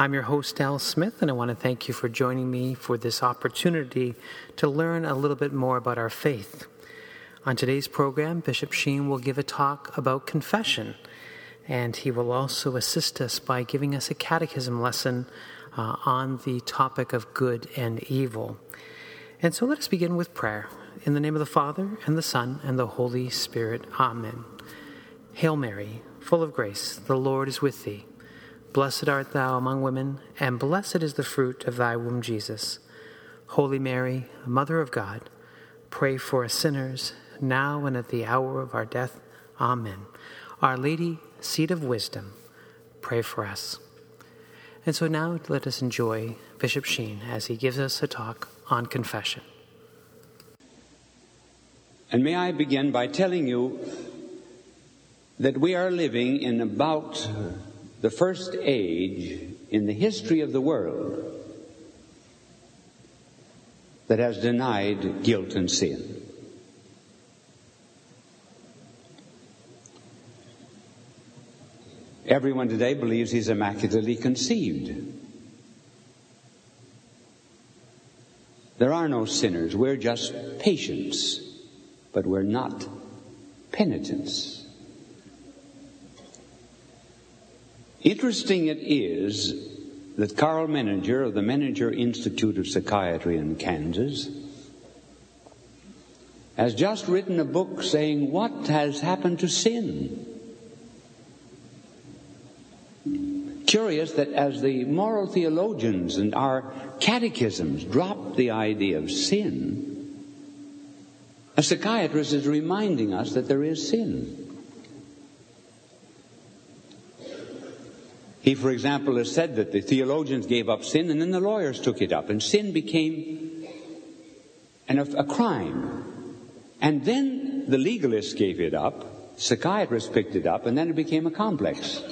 I'm your host, Al Smith, and I want to thank you for joining me for this opportunity to learn a little bit more about our faith. On today's program, Bishop Sheen will give a talk about confession, and he will also assist us by giving us a catechism lesson uh, on the topic of good and evil. And so let us begin with prayer. In the name of the Father, and the Son, and the Holy Spirit. Amen. Hail Mary, full of grace, the Lord is with thee. Blessed art thou among women, and blessed is the fruit of thy womb, Jesus. Holy Mary, Mother of God, pray for us sinners, now and at the hour of our death. Amen. Our Lady, seat of wisdom, pray for us. And so now let us enjoy Bishop Sheen as he gives us a talk on confession. And may I begin by telling you that we are living in about the first age in the history of the world that has denied guilt and sin. Everyone today believes he's immaculately conceived. There are no sinners. We're just patients, but we're not penitents. Interesting it is that Karl Menninger of the Menninger Institute of Psychiatry in Kansas has just written a book saying what has happened to sin. Curious that as the moral theologians and our catechisms drop the idea of sin, a psychiatrist is reminding us that there is sin. He, for example, has said that the theologians gave up sin and then the lawyers took it up, and sin became an, a crime. And then the legalists gave it up, psychiatrists picked it up, and then it became a complex.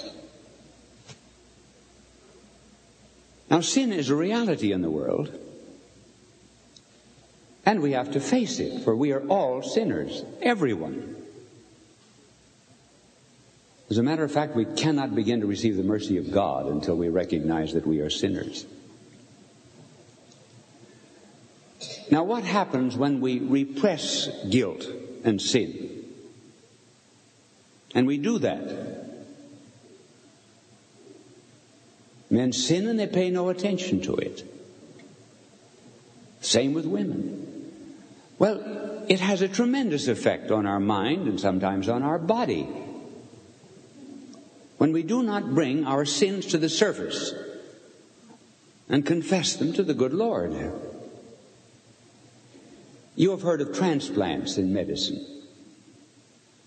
Now, sin is a reality in the world, and we have to face it, for we are all sinners, everyone. As a matter of fact, we cannot begin to receive the mercy of God until we recognize that we are sinners. Now, what happens when we repress guilt and sin? And we do that. Men sin and they pay no attention to it. Same with women. Well, it has a tremendous effect on our mind and sometimes on our body when we do not bring our sins to the surface and confess them to the good Lord. You have heard of transplants in medicine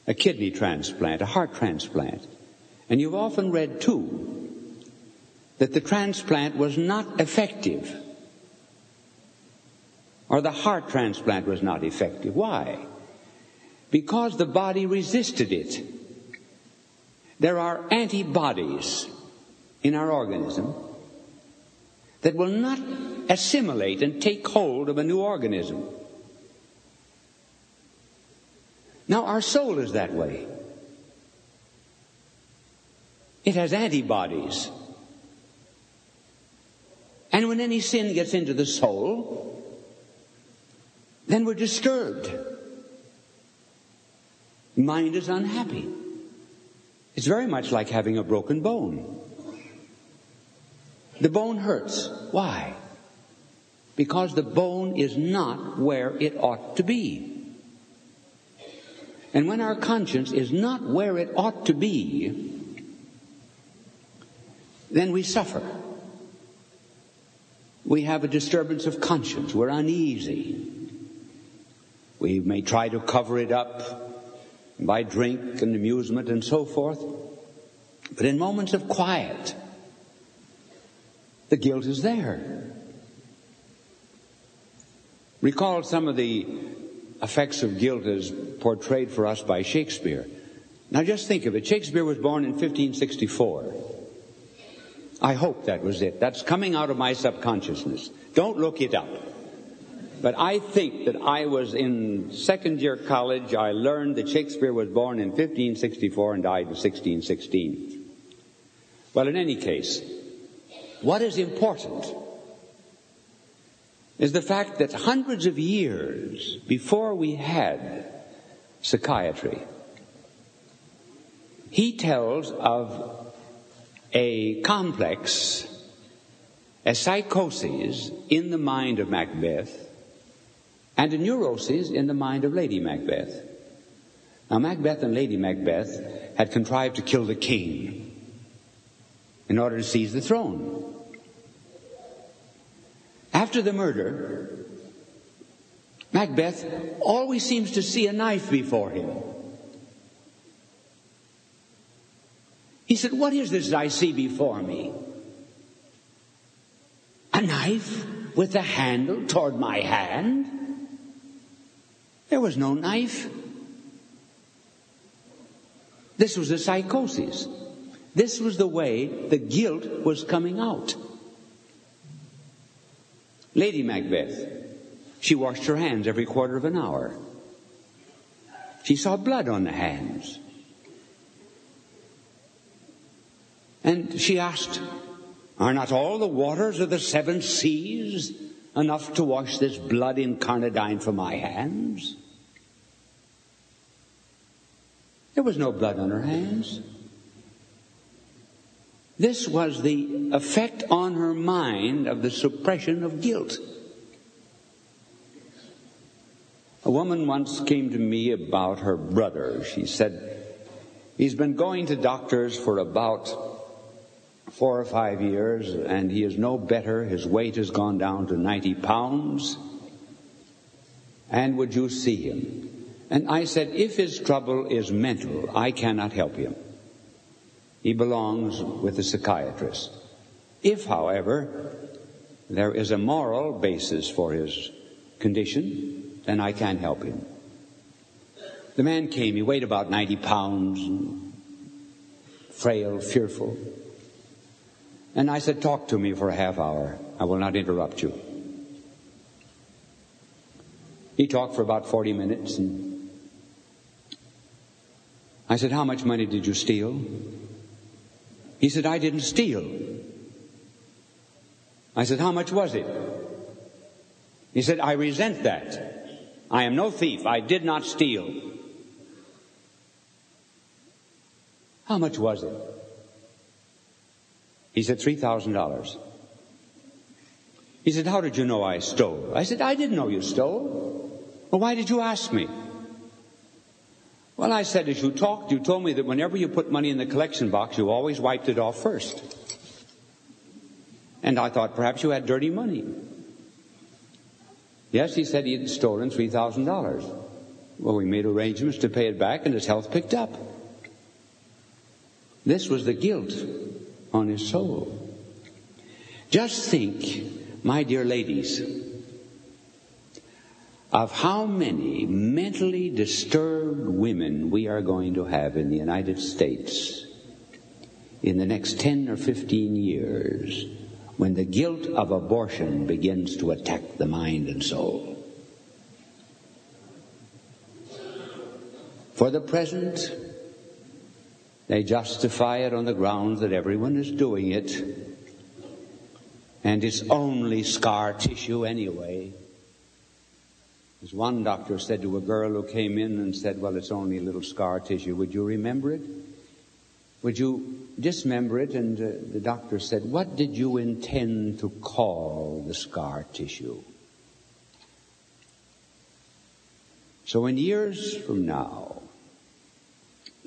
a kidney transplant, a heart transplant. And you've often read, too, that the transplant was not effective. Or the heart transplant was not effective. Why? Because the body resisted it. There are antibodies in our organism that will not assimilate and take hold of a new organism. Now, our soul is that way. It has antibodies. And when any sin gets into the soul, then we're disturbed. Mind is unhappy. It's very much like having a broken bone. The bone hurts. Why? Because the bone is not where it ought to be. And when our conscience is not where it ought to be, then we suffer. We have a disturbance of conscience. We're uneasy. We may try to cover it up by drink and amusement and so forth. But in moments of quiet, the guilt is there. Recall some of the effects of guilt as portrayed for us by Shakespeare. Now just think of it. Shakespeare was born in 1564. I hope that was it. That's coming out of my subconsciousness. Don't look it up. But I think that I was in second year college. I learned that Shakespeare was born in 1564 and died in 1616. Well, in any case, what is important is the fact that hundreds of years before we had psychiatry, he tells of a complex, a psychosis in the mind of Macbeth and a neurosis in the mind of Lady Macbeth. Now, Macbeth and Lady Macbeth had contrived to kill the king in order to seize the throne. After the murder, Macbeth always seems to see a knife before him. He said, What is this I see before me? A knife with a handle toward my hand? There was no knife. This was a psychosis. This was the way the guilt was coming out. Lady Macbeth, she washed her hands every quarter of an hour. She saw blood on the hands. And she asked, Are not all the waters of the seven seas enough to wash this blood incarnadine from my hands? There was no blood on her hands. This was the effect on her mind of the suppression of guilt. A woman once came to me about her brother. She said, He's been going to doctors for about four or five years and he is no better. His weight has gone down to 90 pounds. And would you see him? And I said, if his trouble is mental, I cannot help him. He belongs with a psychiatrist. If, however, there is a moral basis for his condition, then I can help him. The man came, he weighed about 90 pounds, frail, fearful. And I said, talk to me for a half hour. I will not interrupt you. He talked for about 40 minutes and I said, how much money did you steal? He said, I didn't steal. I said, how much was it? He said, I resent that. I am no thief. I did not steal. How much was it? He said, $3,000. He said, How did you know I stole? I said, I didn't know you stole. Well, why did you ask me? Well, I said, as you talked, you told me that whenever you put money in the collection box, you always wiped it off first. And I thought perhaps you had dirty money. Yes, he said he had stolen $3,000. Well, we made arrangements to pay it back and his health picked up. This was the guilt on his soul. Just think, my dear ladies, of how many mentally disturbed women we are going to have in the United States in the next 10 or 15 years when the guilt of abortion begins to attack the mind and soul. For the present, they justify it on the grounds that everyone is doing it, and it's only scar tissue anyway. As one doctor said to a girl who came in and said, Well, it's only a little scar tissue. Would you remember it? Would you dismember it? And uh, the doctor said, What did you intend to call the scar tissue? So, in years from now,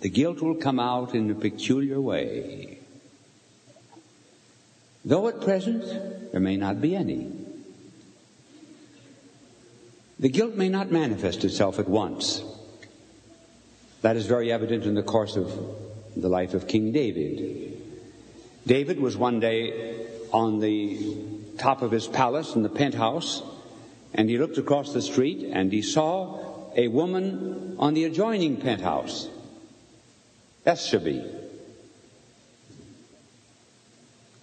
the guilt will come out in a peculiar way. Though at present there may not be any. The guilt may not manifest itself at once. That is very evident in the course of the life of King David. David was one day on the top of his palace in the penthouse, and he looked across the street and he saw a woman on the adjoining penthouse, Bathsheba.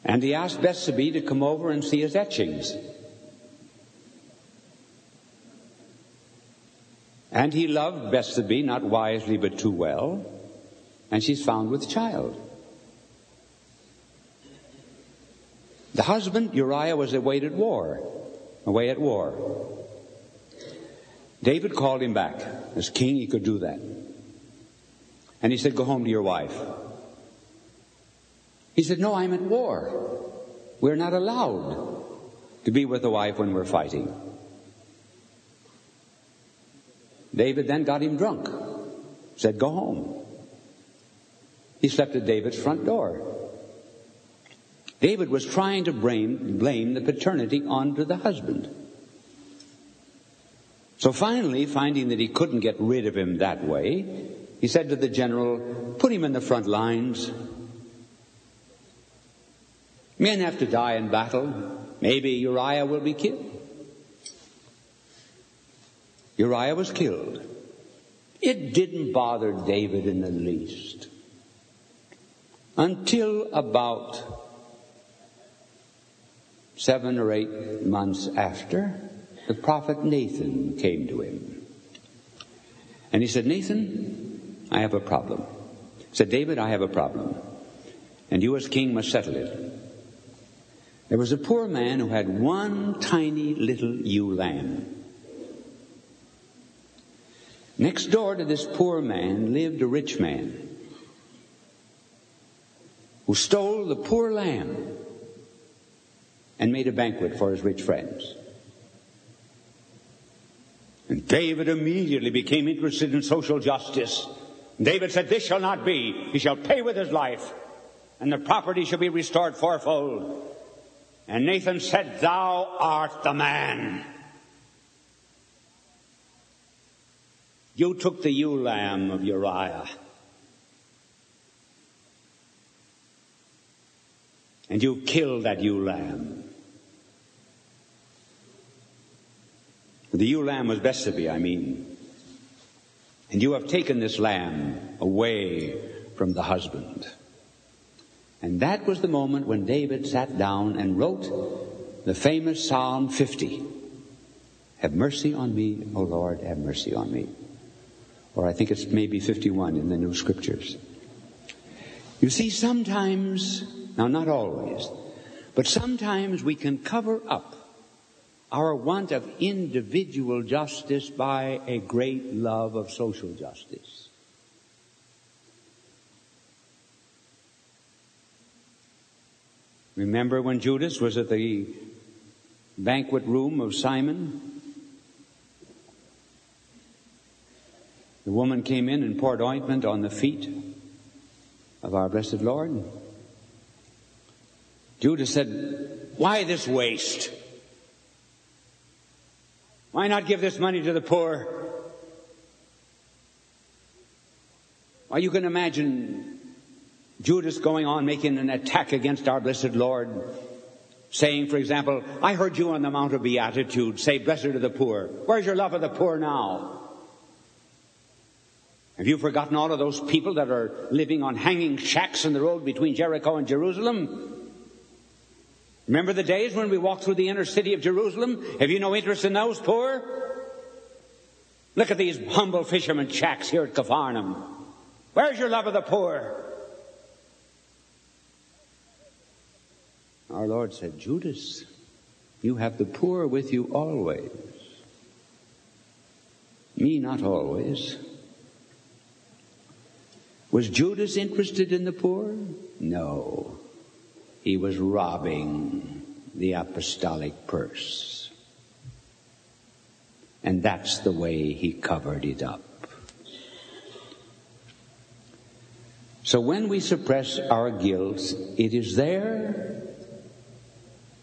And he asked Bathsheba to come over and see his etchings. And he loved Bathsheba, not wisely but too well, and she's found with child. The husband, Uriah, was away at war, away at war. David called him back. As king, he could do that. And he said, Go home to your wife. He said, No, I'm at war. We're not allowed to be with the wife when we're fighting. David then got him drunk. Said, Go home. He slept at David's front door. David was trying to blame, blame the paternity onto the husband. So finally, finding that he couldn't get rid of him that way, he said to the general, Put him in the front lines. Men have to die in battle. Maybe Uriah will be killed. Uriah was killed. It didn't bother David in the least. Until about seven or eight months after, the prophet Nathan came to him. And he said, Nathan, I have a problem. Said, David, I have a problem. And you as king must settle it. There was a poor man who had one tiny little ewe lamb. Next door to this poor man lived a rich man who stole the poor lamb and made a banquet for his rich friends. And David immediately became interested in social justice. David said, This shall not be. He shall pay with his life, and the property shall be restored fourfold. And Nathan said, Thou art the man. You took the ewe lamb of Uriah. And you killed that ewe lamb. The ewe lamb was Bathsheba, I mean. And you have taken this lamb away from the husband. And that was the moment when David sat down and wrote the famous Psalm 50. Have mercy on me, O Lord, have mercy on me or I think it's maybe 51 in the New Scriptures. You see, sometimes, now not always, but sometimes we can cover up our want of individual justice by a great love of social justice. Remember when Judas was at the banquet room of Simon? The woman came in and poured ointment on the feet of our blessed Lord. Judas said, Why this waste? Why not give this money to the poor? Why, you can imagine Judas going on making an attack against our blessed Lord, saying, for example, I heard you on the Mount of Beatitude say, Blessed are the poor. Where's your love of the poor now? Have you forgotten all of those people that are living on hanging shacks in the road between Jericho and Jerusalem? Remember the days when we walked through the inner city of Jerusalem? Have you no interest in those poor? Look at these humble fishermen shacks here at Capharnaum. Where's your love of the poor? Our Lord said, Judas, you have the poor with you always. Me not always. Was Judas interested in the poor? No. He was robbing the apostolic purse. And that's the way he covered it up. So when we suppress our guilt, it is there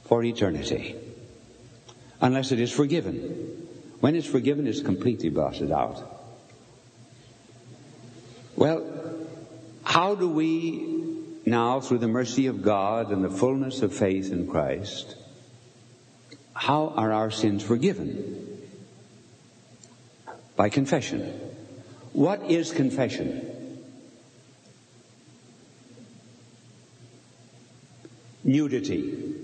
for eternity. Unless it is forgiven. When it's forgiven, it's completely blotted out. Well, how do we now, through the mercy of God and the fullness of faith in Christ, how are our sins forgiven? By confession. What is confession? Nudity.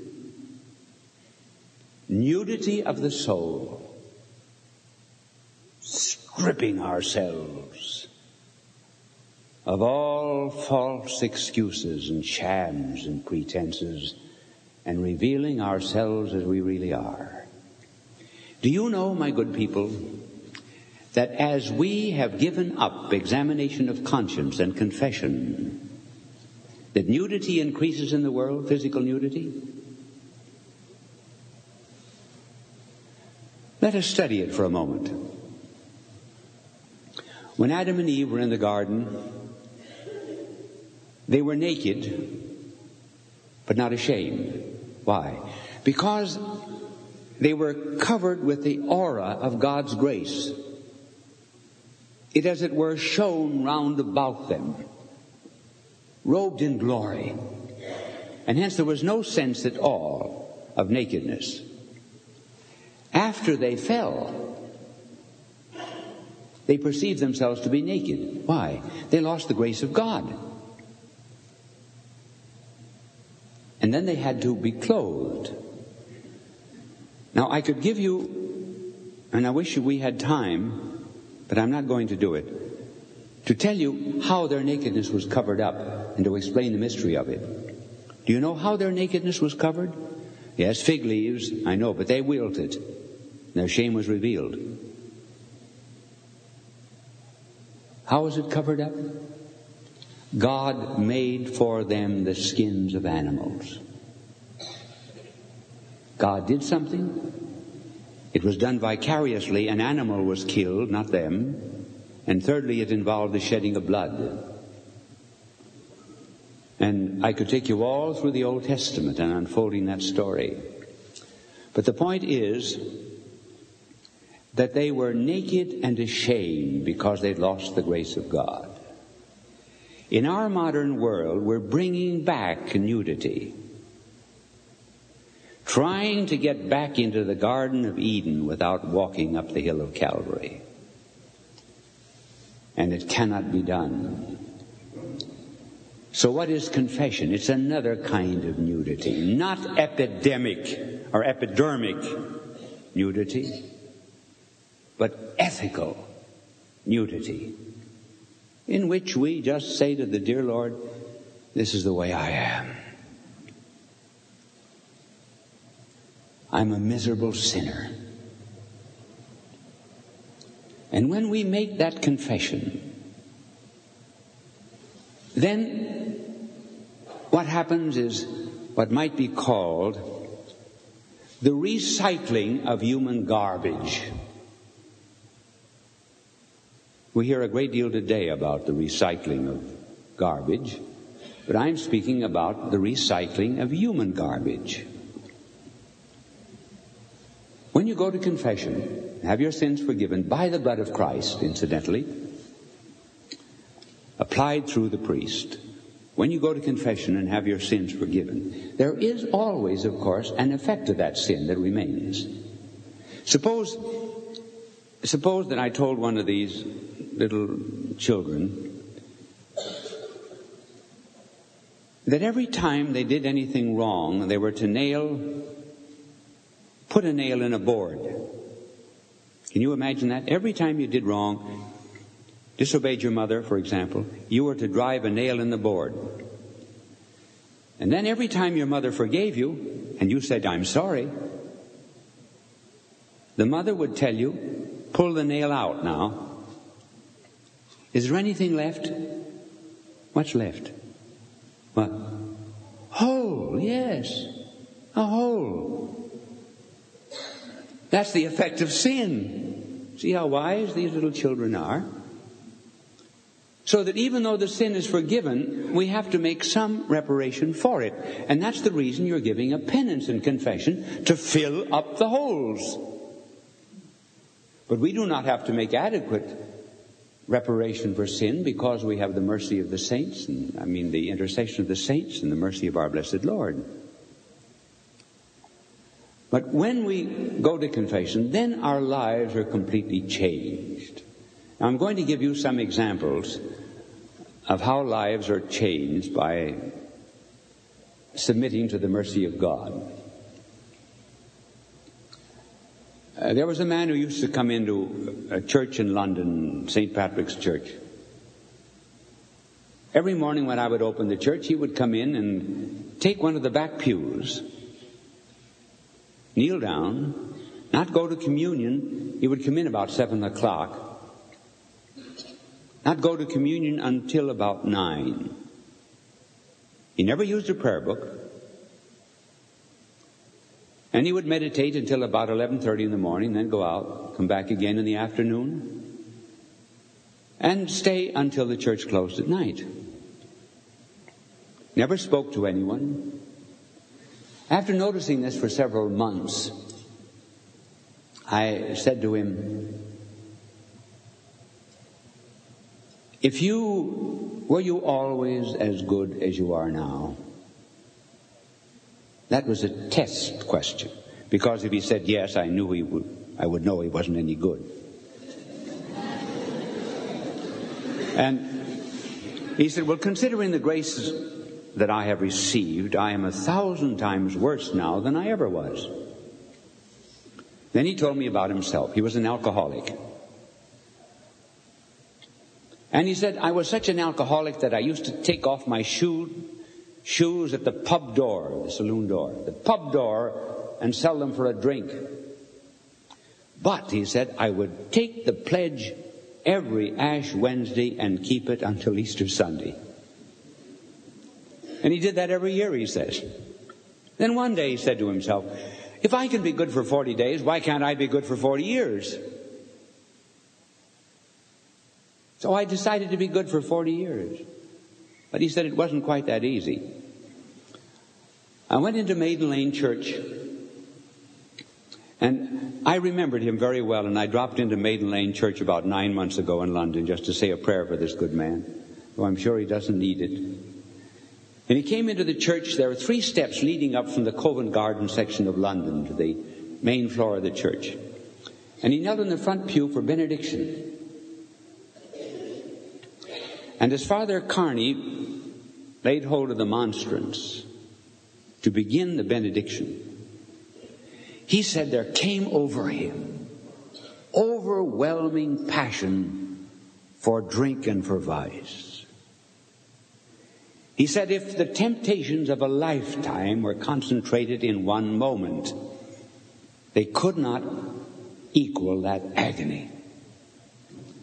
Nudity of the soul. Stripping ourselves of all false excuses and shams and pretenses and revealing ourselves as we really are. Do you know, my good people, that as we have given up examination of conscience and confession, that nudity increases in the world, physical nudity? Let us study it for a moment. When Adam and Eve were in the garden, they were naked, but not ashamed. Why? Because they were covered with the aura of God's grace. It, as it were, shone round about them, robed in glory. And hence there was no sense at all of nakedness. After they fell, they perceived themselves to be naked. Why? They lost the grace of God. And then they had to be clothed. Now, I could give you, and I wish we had time, but I'm not going to do it, to tell you how their nakedness was covered up and to explain the mystery of it. Do you know how their nakedness was covered? Yes, fig leaves, I know, but they wilted. Their shame was revealed. How was it covered up? God made for them the skins of animals. God did something. It was done vicariously. An animal was killed, not them. And thirdly, it involved the shedding of blood. And I could take you all through the Old Testament and unfolding that story. But the point is that they were naked and ashamed because they'd lost the grace of God. In our modern world, we're bringing back nudity. Trying to get back into the Garden of Eden without walking up the hill of Calvary. And it cannot be done. So what is confession? It's another kind of nudity, not epidemic or epidermic nudity, but ethical nudity in which we just say to the dear Lord, This is the way I am. I'm a miserable sinner. And when we make that confession, then what happens is what might be called the recycling of human garbage. We hear a great deal today about the recycling of garbage, but I'm speaking about the recycling of human garbage. When you go to confession, have your sins forgiven by the blood of Christ, incidentally, applied through the priest. When you go to confession and have your sins forgiven, there is always, of course, an effect of that sin that remains. Suppose, suppose that I told one of these little children that every time they did anything wrong, they were to nail, put a nail in a board Can you imagine that? Every time you did wrong, disobeyed your mother, for example, you were to drive a nail in the board. And then every time your mother forgave you, and you said, I'm sorry, the mother would tell you, pull the nail out now. Is there anything left? What's left? What? Hole, yes. A hole. That's the effect of sin. See how wise these little children are? So that even though the sin is forgiven, we have to make some reparation for it. And that's the reason you're giving a penance and confession to fill up the holes. But we do not have to make adequate reparation for sin because we have the mercy of the saints, and I mean the intercession of the saints and the mercy of our blessed Lord. But when we go to confession, then our lives are completely changed. Now, I'm going to give you some examples of how lives are changed by submitting to the mercy of God. Uh, there was a man who used to come into a church in London, St. Patrick's Church. Every morning when I would open the church, he would come in and take one of the back pews, kneel down, not go to communion. He would come in about seven o'clock, not go to communion until about nine. He never used a prayer book. And he would meditate until about 11:30 in the morning, then go out, come back again in the afternoon, and stay until the church closed at night. Never spoke to anyone. After noticing this for several months, I said to him, If you were you always as good as you are now? That was a test question. Because if he said yes, I knew he would, I would know he wasn't any good. and he said, Well, considering the graces that I have received, I am a thousand times worse now than I ever was. Then he told me about himself. He was an alcoholic. And he said, I was such an alcoholic that I used to take off my shoe shoes at the pub door, the saloon door, the pub door, and sell them for a drink. But, he said, I would take the pledge every Ash Wednesday and keep it until Easter Sunday. And he did that every year, he says. Then one day he said to himself, if I can be good for 40 days, why can't I be good for 40 years? So I decided to be good for 40 years. But he said it wasn't quite that easy. I went into Maiden Lane Church, and I remembered him very well, and I dropped into Maiden Lane Church about nine months ago in London just to say a prayer for this good man, though I'm sure he doesn't need it. And he came into the church. There were three steps leading up from the Covent Garden section of London to the main floor of the church. And he knelt in the front pew for benediction. And as Father Carney laid hold of the monstrance to begin the benediction, he said there came over him overwhelming passion for drink and for vice. He said if the temptations of a lifetime were concentrated in one moment, they could not equal that agony.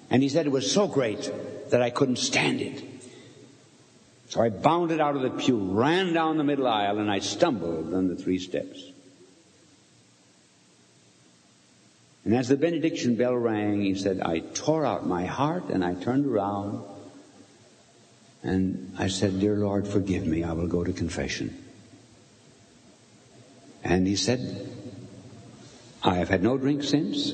And he said it was so great that I couldn't stand it. So I bounded out of the pew, ran down the middle aisle, and I stumbled on the three steps. And as the benediction bell rang, he said, I tore out my heart and I turned around and I said, Dear Lord, forgive me. I will go to confession. And he said, I have had no drink since.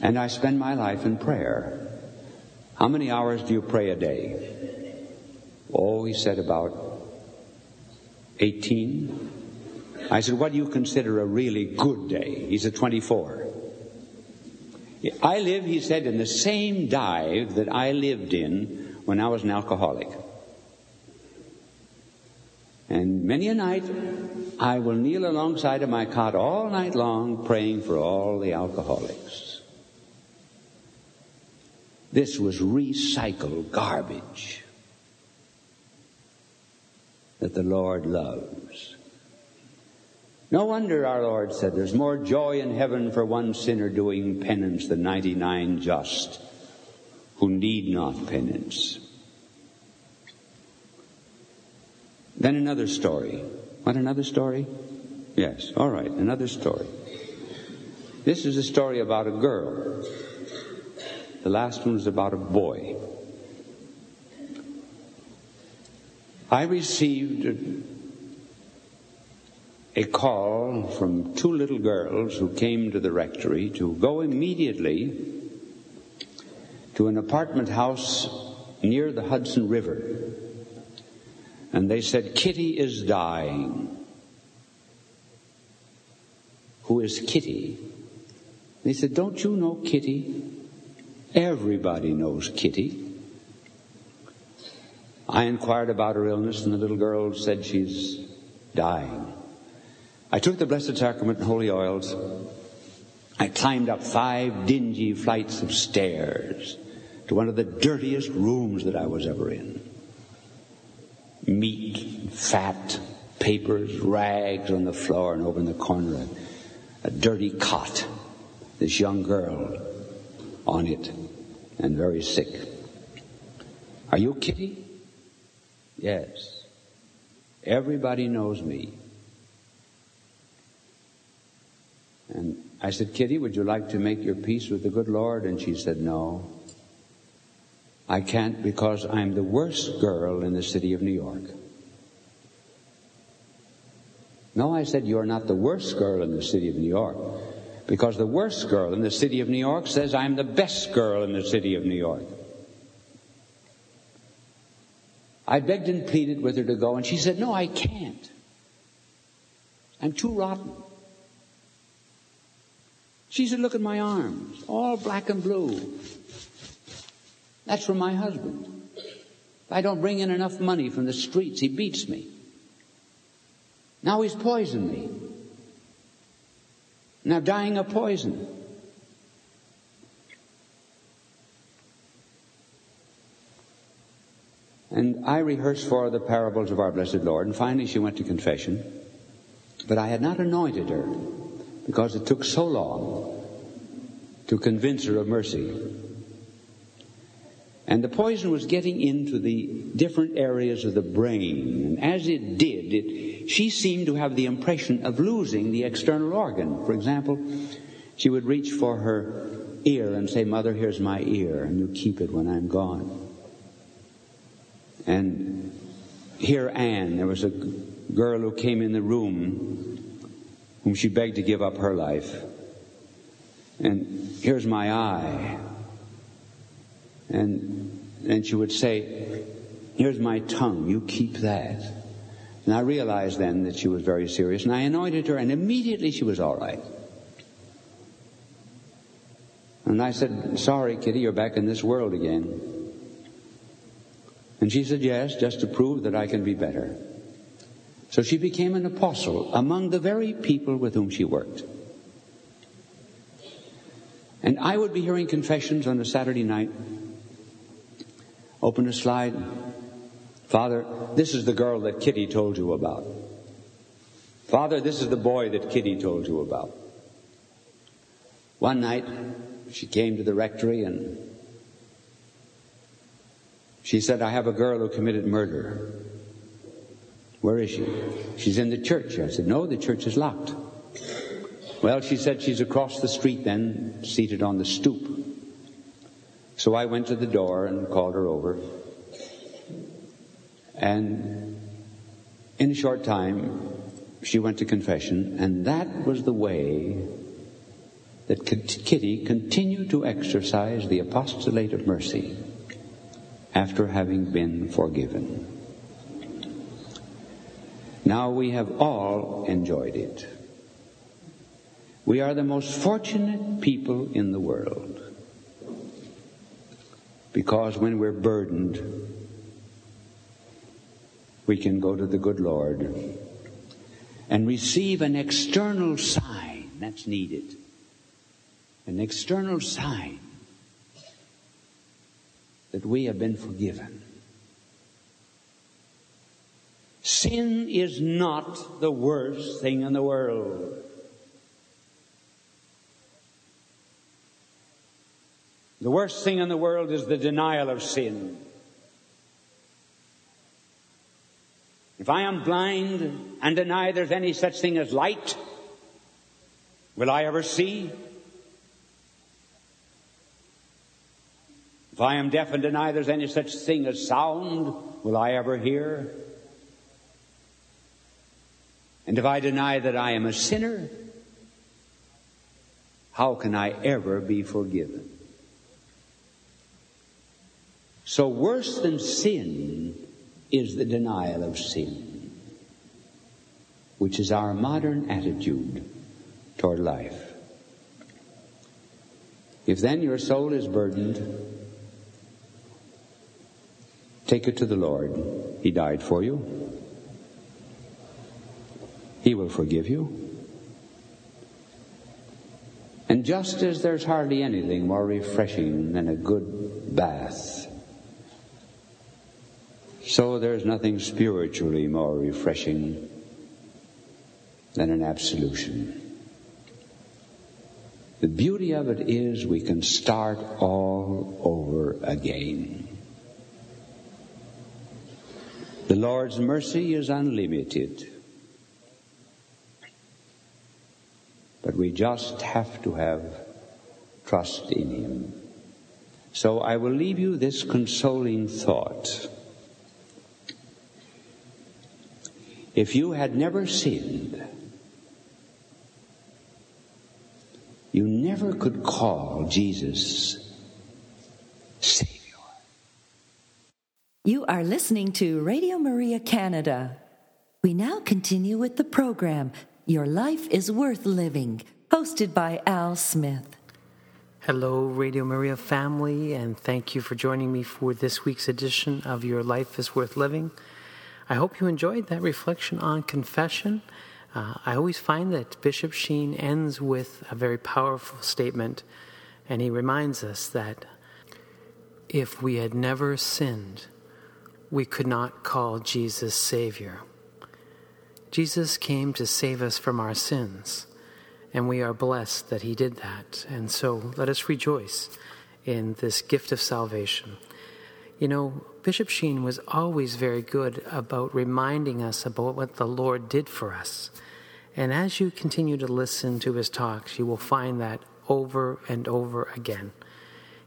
And I spend my life in prayer. How many hours do you pray a day? Oh, he said about 18. I said, what do you consider a really good day? He said, 24. I live, he said, in the same dive that I lived in when I was an alcoholic. And many a night, I will kneel alongside of my cot all night long praying for all the alcoholics. This was recycled garbage that the Lord loves. No wonder our Lord said, There's more joy in heaven for one sinner doing penance than 99 just who need not penance. Then another story. What, another story? Yes, all right, another story. This is a story about a girl. The last one was about a boy. I received a call from two little girls who came to the rectory to go immediately to an apartment house near the Hudson River. And they said, Kitty is dying. Who is Kitty? They said, Don't you know Kitty? Everybody knows Kitty. I inquired about her illness, and the little girl said she's dying. I took the Blessed Sacrament and holy oils. I climbed up five dingy flights of stairs to one of the dirtiest rooms that I was ever in. Meat, fat, papers, rags on the floor, and over in the corner, a, a dirty cot. This young girl on it, and very sick. Are you Kitty? Yes. Everybody knows me. And I said, Kitty, would you like to make your peace with the good Lord? And she said, No. I can't because I'm the worst girl in the city of New York. No, I said, You're not the worst girl in the city of New York. Because the worst girl in the city of New York says I'm the best girl in the city of New York. I begged and pleaded with her to go, and she said, No, I can't. I'm too rotten. She said, Look at my arms, all black and blue. That's from my husband. If I don't bring in enough money from the streets, he beats me. Now he's poisoned me. I'm dying of poison. And I rehearsed for the parables of our blessed Lord, and finally she went to confession. But I had not anointed her because it took so long to convince her of mercy. And the poison was getting into the different areas of the brain. And as it did, it, she seemed to have the impression of losing the external organ. For example, she would reach for her ear and say, Mother, here's my ear, and you keep it when I'm gone. And here, Anne, there was a girl who came in the room whom she begged to give up her life. And here's my eye. And then she would say, Here's my tongue, you keep that. And I realized then that she was very serious, and I anointed her, and immediately she was all right. And I said, Sorry, Kitty, you're back in this world again. And she said, Yes, just to prove that I can be better. So she became an apostle among the very people with whom she worked. And I would be hearing confessions on a Saturday night. Open a slide. Father, this is the girl that Kitty told you about. Father, this is the boy that Kitty told you about. One night, she came to the rectory and she said, I have a girl who committed murder. Where is she? She's in the church. I said, No, the church is locked. Well, she said she's across the street then, seated on the stoop. So I went to the door and called her over. And in a short time, she went to confession, and that was the way that Kitty continued to exercise the apostolate of mercy after having been forgiven. Now we have all enjoyed it. We are the most fortunate people in the world because when we're burdened, we can go to the good Lord and receive an external sign that's needed. An external sign that we have been forgiven. Sin is not the worst thing in the world. The worst thing in the world is the denial of sin. If I am blind and deny there's any such thing as light, will I ever see? If I am deaf and deny there's any such thing as sound, will I ever hear? And if I deny that I am a sinner, how can I ever be forgiven? So worse than sin is the denial of sin, which is our modern attitude toward life. If then your soul is burdened, take it to the Lord. He died for you. He will forgive you. And just as there's hardly anything more refreshing than a good bath, so there's nothing spiritually more refreshing than an absolution. The beauty of it is we can start all over again. The Lord's mercy is unlimited. But we just have to have trust in Him. So I will leave you this consoling thought. If you had never sinned, you never could call Jesus Savior. You are listening to Radio Maria Canada. We now continue with the program Your Life is Worth Living, hosted by Al Smith. Hello, Radio Maria family, and thank you for joining me for this week's edition of Your Life is Worth Living. I hope you enjoyed that reflection on confession. Uh, I always find that Bishop Sheen ends with a very powerful statement, and he reminds us that if we had never sinned, we could not call Jesus Savior. Jesus came to save us from our sins, and we are blessed that He did that. And so let us rejoice in this gift of salvation. You know, Bishop Sheen was always very good about reminding us about what the Lord did for us. And as you continue to listen to his talks, you will find that over and over again.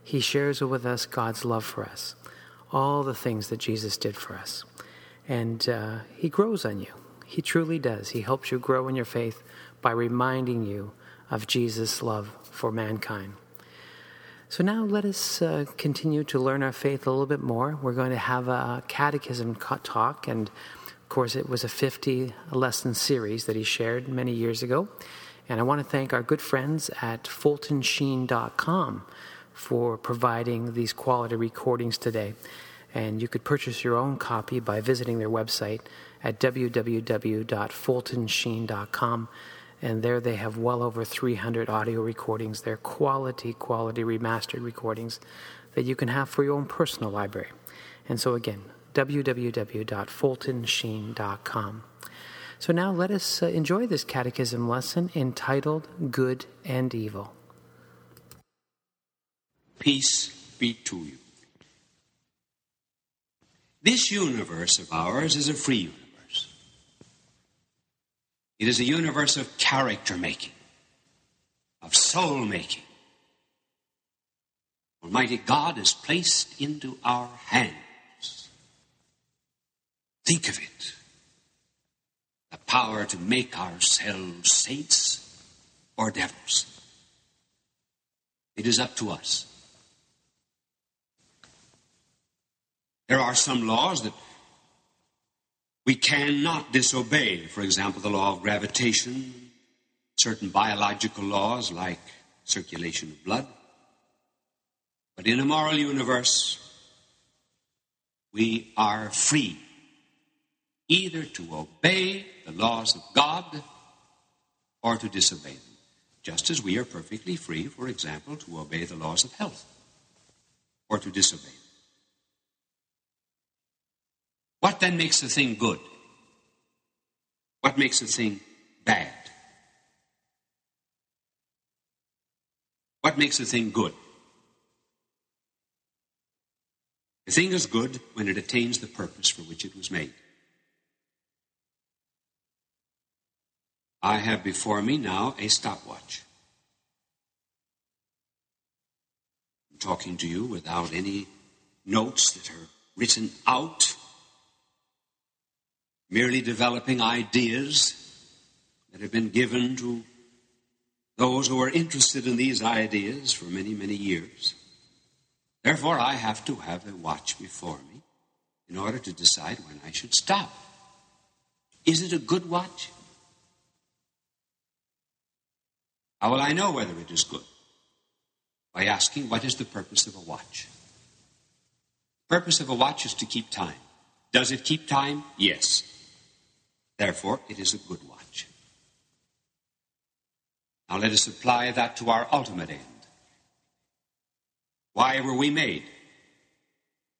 He shares with us God's love for us, all the things that Jesus did for us. And uh, he grows on you. He truly does. He helps you grow in your faith by reminding you of Jesus' love for mankind. So now let us uh, continue to learn our faith a little bit more. We're going to have a catechism talk, and of course, it was a 50 lesson series that he shared many years ago. And I want to thank our good friends at fultonsheen.com for providing these quality recordings today. And you could purchase your own copy by visiting their website at www.fultonsheen.com and there they have well over 300 audio recordings. They're quality, quality remastered recordings that you can have for your own personal library. And so, again, www.fultonsheen.com. So now let us uh, enjoy this catechism lesson entitled Good and Evil. Peace be to you. This universe of ours is a free universe. It is a universe of character making, of soul making. Almighty God is placed into our hands. Think of it. The power to make ourselves saints or devils. It is up to us. There are some laws that we cannot disobey, for example, the law of gravitation, certain biological laws like circulation of blood. But in a moral universe, we are free either to obey the laws of God or to disobey them, just as we are perfectly free, for example, to obey the laws of health or to disobey them. What then makes a thing good? What makes a thing bad? What makes a thing good? A thing is good when it attains the purpose for which it was made. I have before me now a stopwatch. I'm talking to you without any notes that are written out, merely developing ideas that have been given to those who are interested in these ideas for many, many years. Therefore, I have to have a watch before me in order to decide when I should stop. Is it a good watch? How will I know whether it is good? By asking, what is the purpose of a watch? The purpose of a watch is to keep time. Does it keep time? Yes. Therefore, it is a good watch. Now let us apply that to our ultimate end. Why were we made?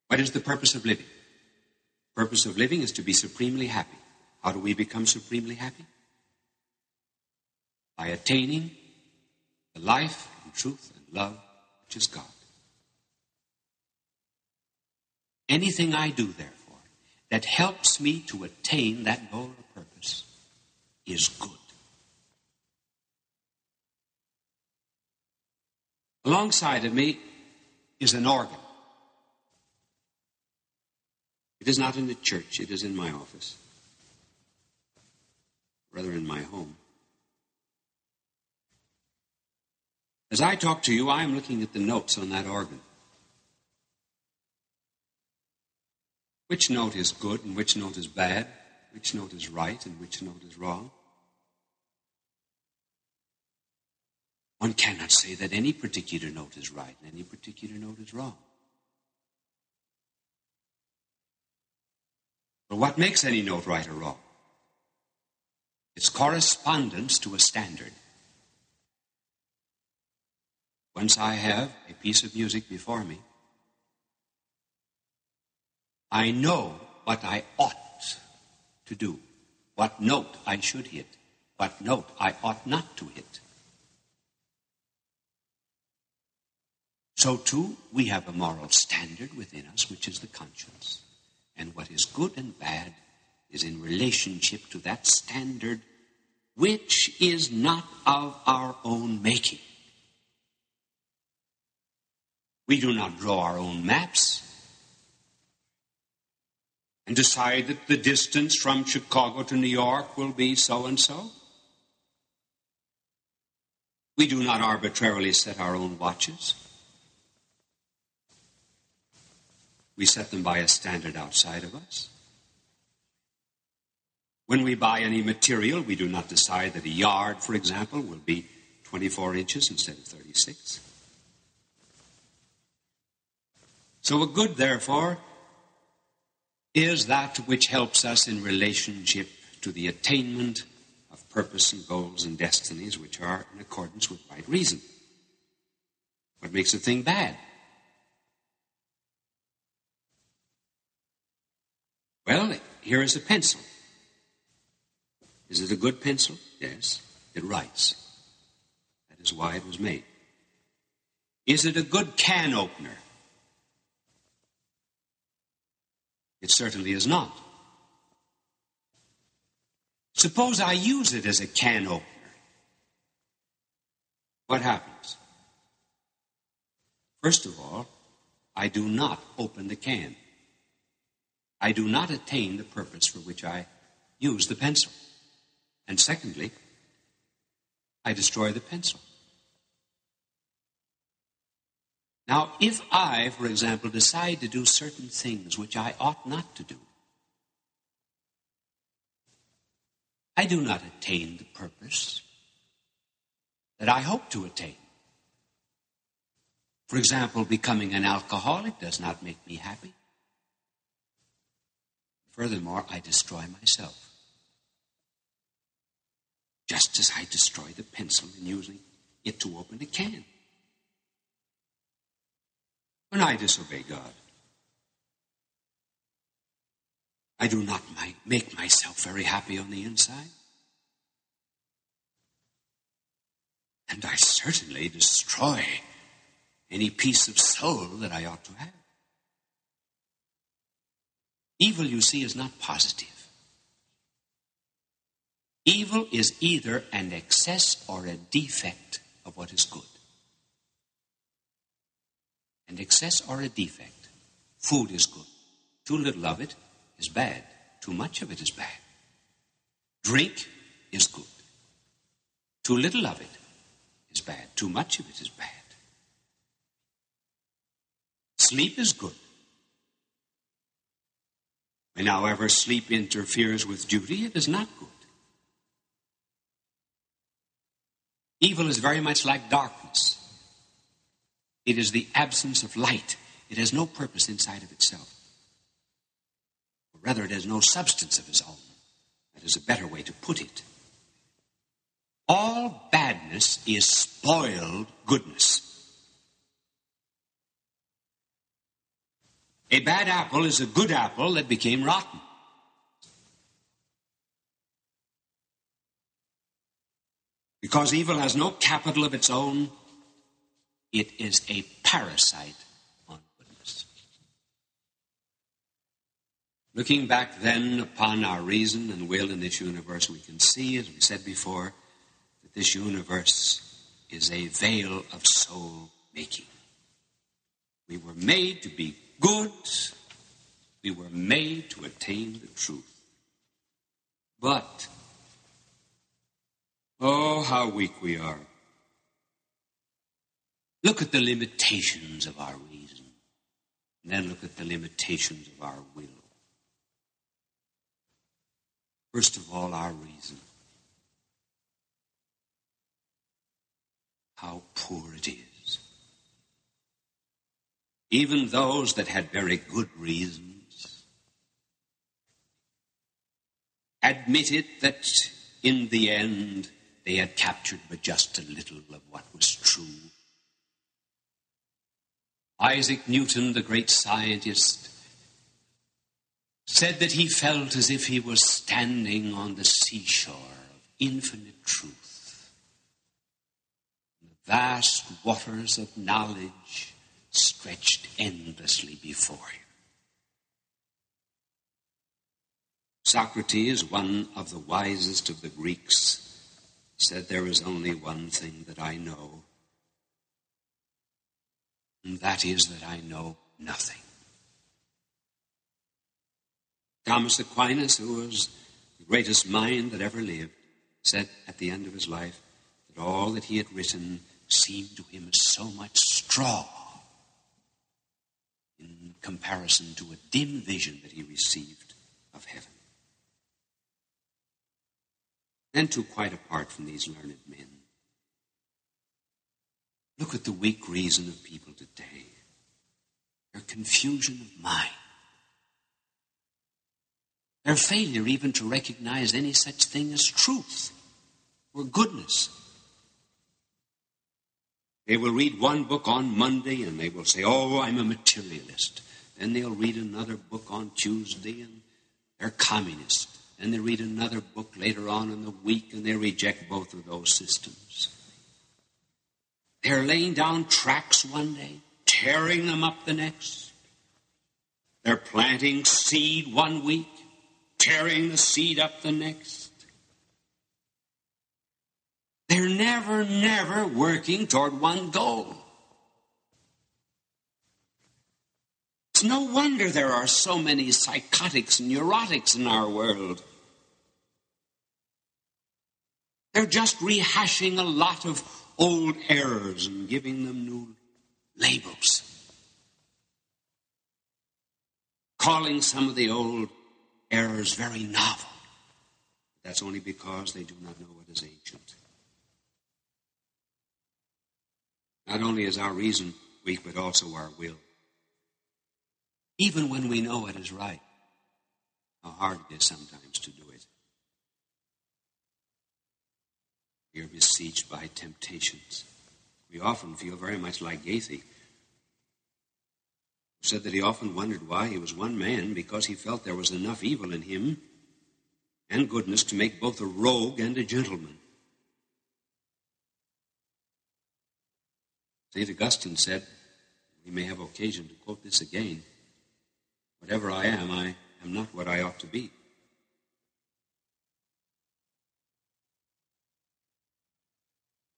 What is the purpose of living? The purpose of living is to be supremely happy. How do we become supremely happy? By attaining the life and truth and love which is God. Anything I do, therefore, that helps me to attain that goal or purpose is good. Alongside of me is an organ. It is not in the church, it is in my office, rather, in my home. As I talk to you, I am looking at the notes on that organ. Which note is good and which note is bad? Which note is right and which note is wrong? One cannot say that any particular note is right and any particular note is wrong. But what makes any note right or wrong? Its correspondence to a standard. Once I have a piece of music before me, I know what I ought to do, what note I should hit, what note I ought not to hit. So, too, we have a moral standard within us, which is the conscience. And what is good and bad is in relationship to that standard, which is not of our own making. We do not draw our own maps and decide that the distance from Chicago to New York will be so and so. We do not arbitrarily set our own watches. We set them by a standard outside of us. When we buy any material, we do not decide that a yard, for example, will be 24 inches instead of 36. So, a good, therefore, is that which helps us in relationship to the attainment of purpose and goals and destinies which are in accordance with right reason. What makes a thing bad? Well, here is a pencil. Is it a good pencil? Yes, it writes. That is why it was made. Is it a good can opener? It certainly is not. Suppose I use it as a can opener. What happens? First of all, I do not open the can. I do not attain the purpose for which I use the pencil. And secondly, I destroy the pencil. Now, if I, for example, decide to do certain things which I ought not to do, I do not attain the purpose that I hope to attain. For example, becoming an alcoholic does not make me happy. Furthermore, I destroy myself. Just as I destroy the pencil in using it to open a can. When I disobey God, I do not make myself very happy on the inside. And I certainly destroy any peace of soul that I ought to have. Evil, you see, is not positive. Evil is either an excess or a defect of what is good. An excess or a defect. Food is good. Too little of it is bad. Too much of it is bad. Drink is good. Too little of it is bad. Too much of it is bad. Sleep is good. When, however, sleep interferes with duty, it is not good. Evil is very much like darkness. It is the absence of light. It has no purpose inside of itself. Or rather, it has no substance of its own. That is a better way to put it. All badness is spoiled goodness. A bad apple is a good apple that became rotten. Because evil has no capital of its own, it is a parasite on goodness. Looking back then upon our reason and will in this universe, we can see, as we said before, that this universe is a vale of soul making. We were made to be good. We were made to attain the truth. But, oh, how weak we are. Look at the limitations of our reason, and then look at the limitations of our will. First of all, our reason. How poor it is. Even those that had very good reasons admitted that in the end they had captured but just a little of what was true. Isaac Newton, the great scientist, said that he felt as if he was standing on the seashore of infinite truth. The vast waters of knowledge stretched endlessly before him. Socrates, one of the wisest of the Greeks, said, There is only one thing that I know, and that is that I know nothing. Thomas Aquinas, who was the greatest mind that ever lived, said at the end of his life that all that he had written seemed to him as so much straw in comparison to a dim vision that he received of heaven. And to quite apart from these learned men, look at the weak reason of people today, their confusion of mind, their failure even to recognize any such thing as truth or goodness they will read one book on Monday and they will say, Oh, I'm a materialist. Then they'll read another book on Tuesday and they're communist. Then they read another book later on in the week and they reject both of those systems. They're laying down tracks one day, tearing them up the next. They're planting seed one week, tearing the seed up the next. They're never, never working toward one goal. It's no wonder there are so many psychotics and neurotics in our world. They're just rehashing a lot of old errors and giving them new labels. Calling some of the old errors very novel. That's only because they do not know what is ancient. Not only is our reason weak, but also our will. Even when we know what is right, how hard it is sometimes to do it. We are besieged by temptations. We often feel very much like Goethe, who said that he often wondered why he was one man because he felt there was enough evil in him and goodness to make both a rogue and a gentleman. St. Augustine said, we may have occasion to quote this again whatever I am, I am not what I ought to be.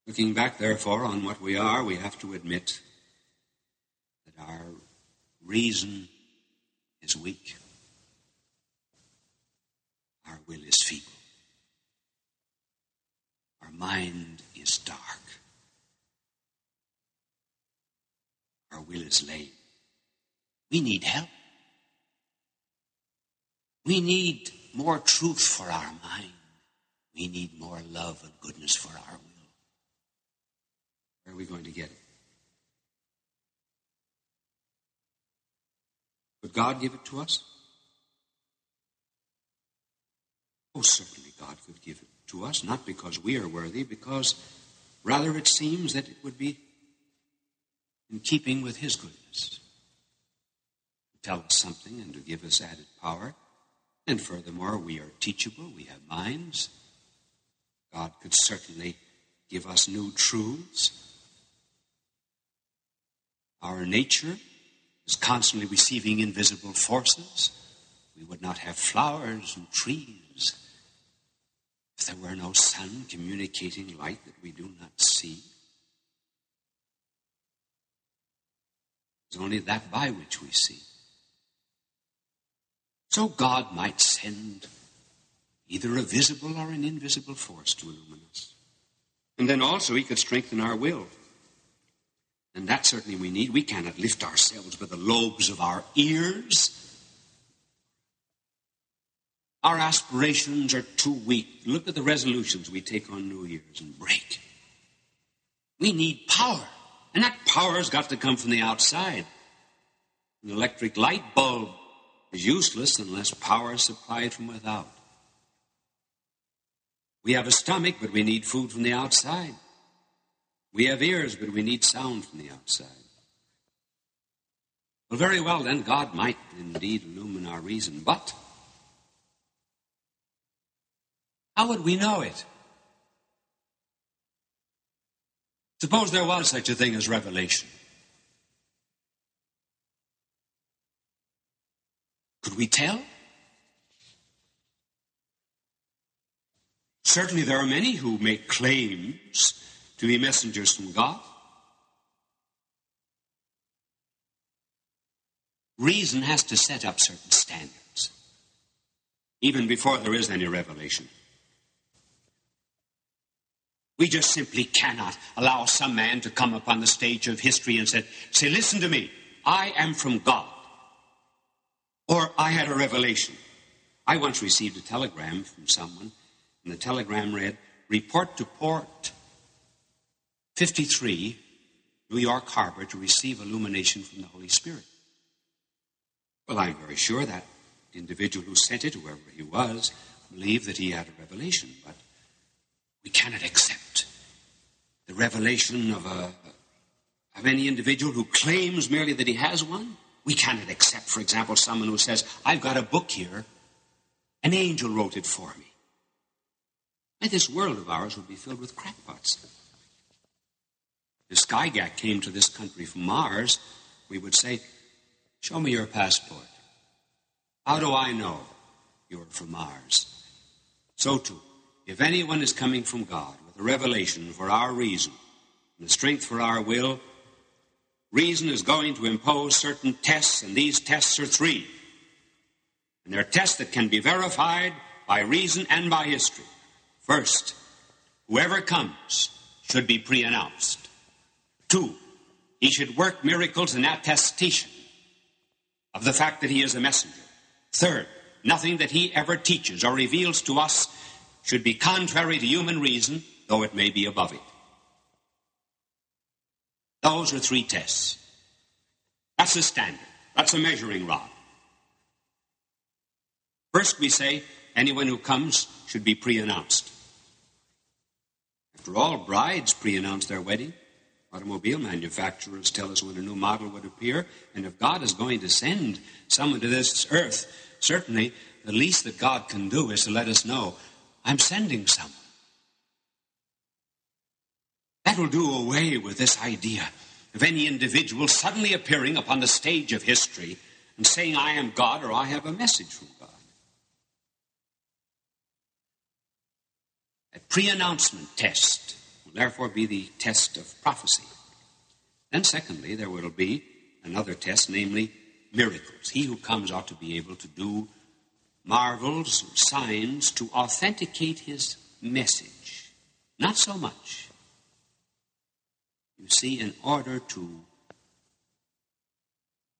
Looking back, therefore, on what we are, we have to admit that our reason is weak, our will is feeble, our mind is dark, our will is lame. We need help. We need more truth for our mind. We need more love and goodness for our will. Where are we going to get it? Would God give it to us? Oh, certainly God could give it to us, not because we are worthy, because rather it seems that it would be in keeping with His goodness to tell us something and to give us added power. And furthermore, we are teachable, we have minds. God could certainly give us new truths. Our nature is constantly receiving invisible forces. We would not have flowers and trees if there were no sun communicating light that we do not see. It's only that by which we see. So God might send either a visible or an invisible force to illumine us. And then also he could strengthen our will. And that certainly we need. We cannot lift ourselves by the lobes of our ears. Our aspirations are too weak. Look at the resolutions we take on New Year's and break. We need power. And that power has got to come from the outside. An electric light bulb is useless unless power is supplied from without. We have a stomach, but we need food from the outside. We have ears, but we need sound from the outside. Well, very well, then, God might indeed illumine our reason, but how would we know it? Suppose there was such a thing as revelation. Could we tell? Certainly, there are many who make claims to be messengers from God. Reason has to set up certain standards, even before there is any revelation. We just simply cannot allow some man to come upon the stage of history and say, say, listen to me, I am from God. Or I had a revelation. I once received a telegram from someone, and the telegram read, Report to Port 53, New York Harbor, to receive illumination from the Holy Spirit. Well, I'm very sure that individual who sent it, whoever he was, believed that he had a revelation, but we cannot accept the revelation of, a, of any individual who claims merely that he has one. We cannot accept, for example, someone who says, I've got a book here, an angel wrote it for me. And this world of ours would be filled with crackpots. If Gygax came to this country from Mars, we would say, Show me your passport. How do I know you're from Mars? So, too, if anyone is coming from God with a revelation for our reason and the strength for our will, reason is going to impose certain tests, and these tests are three. And they're tests that can be verified by reason and by history. First, whoever comes should be pre announced. Two, he should work miracles in attestation of the fact that he is a messenger. Third, nothing that he ever teaches or reveals to us should be contrary to human reason, though it may be above it. Those are three tests. That's the standard. That's a measuring rod. First, we say anyone who comes should be pre announced. After all, brides pre announce their wedding. Automobile manufacturers tell us when a new model would appear, and if God is going to send someone to this earth, certainly the least that God can do is to let us know, I'm sending someone. That will do away with this idea of any individual suddenly appearing upon the stage of history and saying, I am God or I have a message from God. A pre announcement test therefore be the test of prophecy. Then, secondly, there will be another test, namely miracles. He who comes ought to be able to do marvels, signs to authenticate his message. Not so much. You see, in order to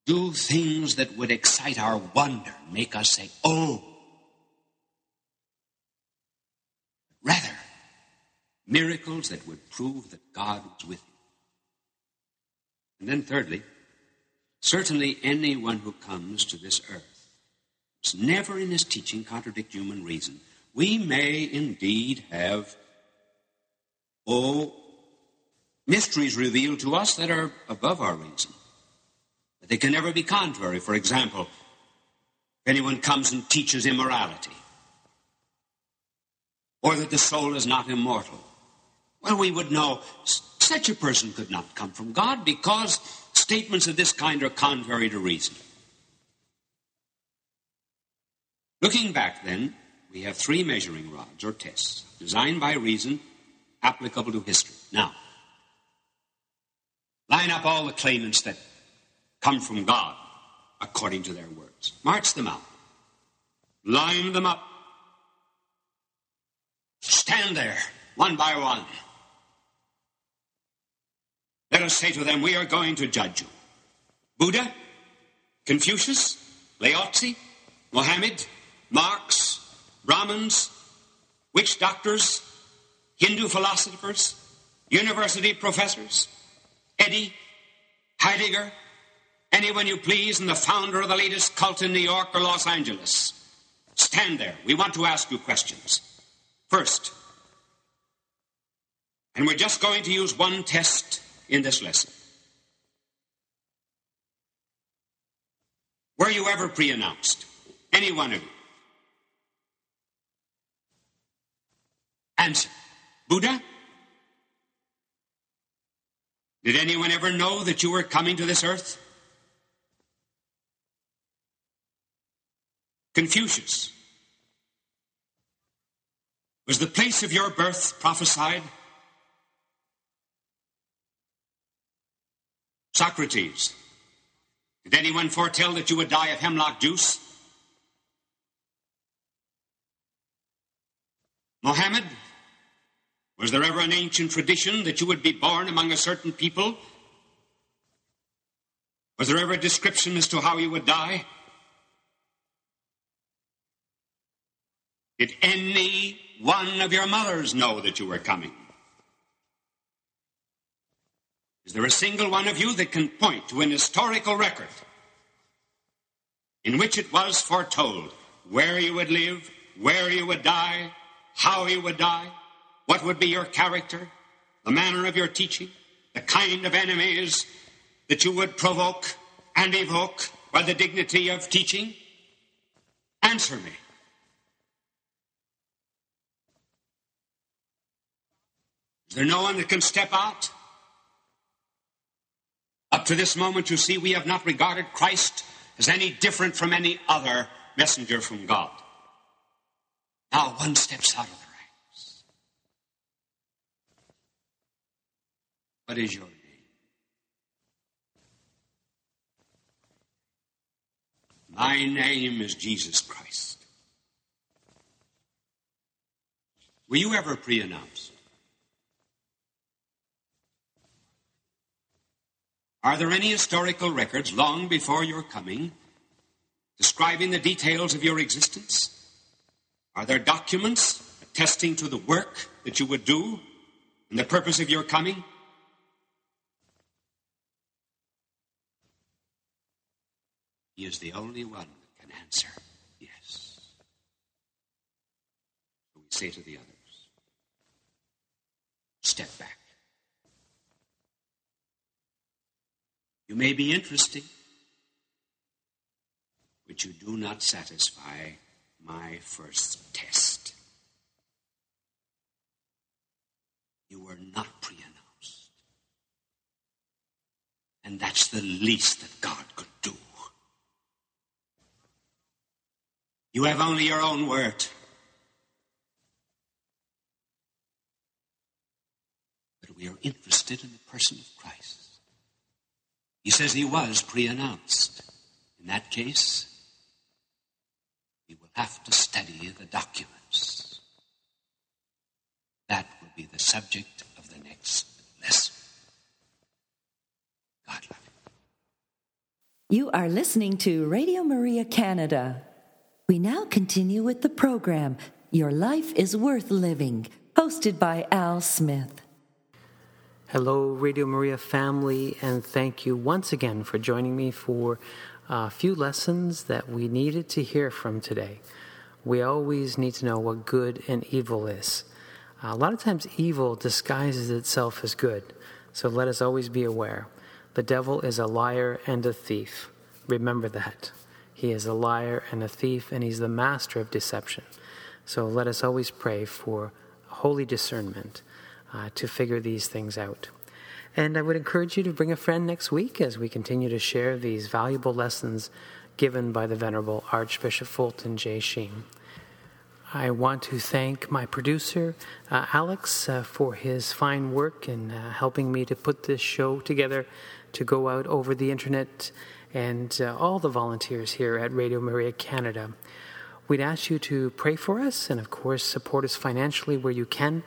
do things that would excite our wonder, make us say, oh. Rather, miracles that would prove that God was with you. And then, thirdly, certainly anyone who comes to this earth must never in his teaching contradict human reason. We may indeed have, oh, mysteries revealed to us that are above our reason. But they can never be contrary. For example, if anyone comes and teaches immorality, or that the soul is not immortal, well, we would know such a person could not come from God because statements of this kind are contrary to reason. Looking back, then, we have three measuring rods or tests designed by reason, applicable to history. Now, line up all the claimants that come from God according to their words. March them out. Line them up. Stand there, one by one. Let us say to them, We are going to judge you. Buddha, Confucius, Laozi, Mohammed, Marx, Brahmins, witch doctors, Hindu philosophers, university professors, Eddy, Heidegger, anyone you please, and the founder of the latest cult in New York or Los Angeles. Stand there. We want to ask you questions. First, and we're just going to use one test in this lesson. Were you ever pre announced? Any one of you? Answer Buddha? Did anyone ever know that you were coming to this earth? Confucius. Was the place of your birth prophesied? Socrates. Did anyone foretell that you would die of hemlock juice? Mohammed, was there ever an ancient tradition that you would be born among a certain people? Was there ever a description as to how you would die? Did any one of your mothers know that you were coming? Is there a single one of you that can point to an historical record in which it was foretold where you would live, where you would die, how you would die? What would be your character, the manner of your teaching, the kind of enemies that you would provoke and evoke by the dignity of teaching? Answer me. Is there no one that can step out? To this moment, you see, we have not regarded Christ as any different from any other messenger from God. Now one steps out of the ranks. What is your name? My name is Jesus Christ. Were you ever pre announced? Are there any historical records long before your coming describing the details of your existence? Are there documents attesting to the work that you would do and the purpose of your coming? He is the only one that can answer yes. So we say to the others, step back. You may be interesting, but you do not satisfy my first test. You were not pre announced. And that's the least that God could do. You have only your own word. But we are interested in the person of Christ. He says he was pre announced. In that case, we will have to study the documents. That will be the subject of the next lesson. God love you. You are listening to Radio Maria Canada. We now continue with the program Your Life is Worth Living, hosted by Al Smith. Hello, Radio Maria family, and thank you once again for joining me for a few lessons that we needed to hear from today. We always need to know what good and evil is. a lot of times, evil disguises itself as good, so let us always be aware. The devil is a liar and a thief. Remember that. He is a liar and a thief, and he's the master of deception. So let us always pray for holy discernment uh, to figure these things out. And I would encourage you to bring a friend next week as we continue to share these valuable lessons given by the Venerable Archbishop Fulton J. Sheen. I want to thank my producer, uh, Alex, uh, for his fine work in uh, helping me to put this show together to go out over the internet, and uh, all the volunteers here at Radio Maria Canada. We'd ask you to pray for us and, of course, support us financially where you can.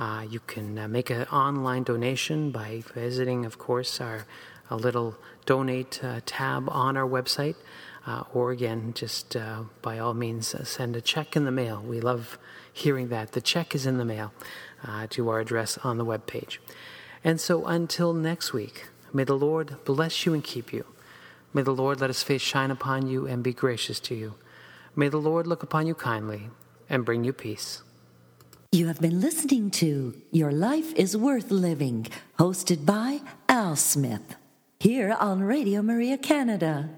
Uh, you can uh, make an online donation by visiting, of course, our a little donate uh, tab on our website, uh, or again, just uh, by all means, uh, send a check in the mail. We love hearing that. The check is in the mail to our address on the web page. And so until next week, may the Lord bless you and keep you. May the Lord let his face shine upon you and be gracious to you. May the Lord look upon you kindly and bring you peace. You have been listening to Your Life is Worth Living, hosted by Al Smith, here on Radio Maria Canada.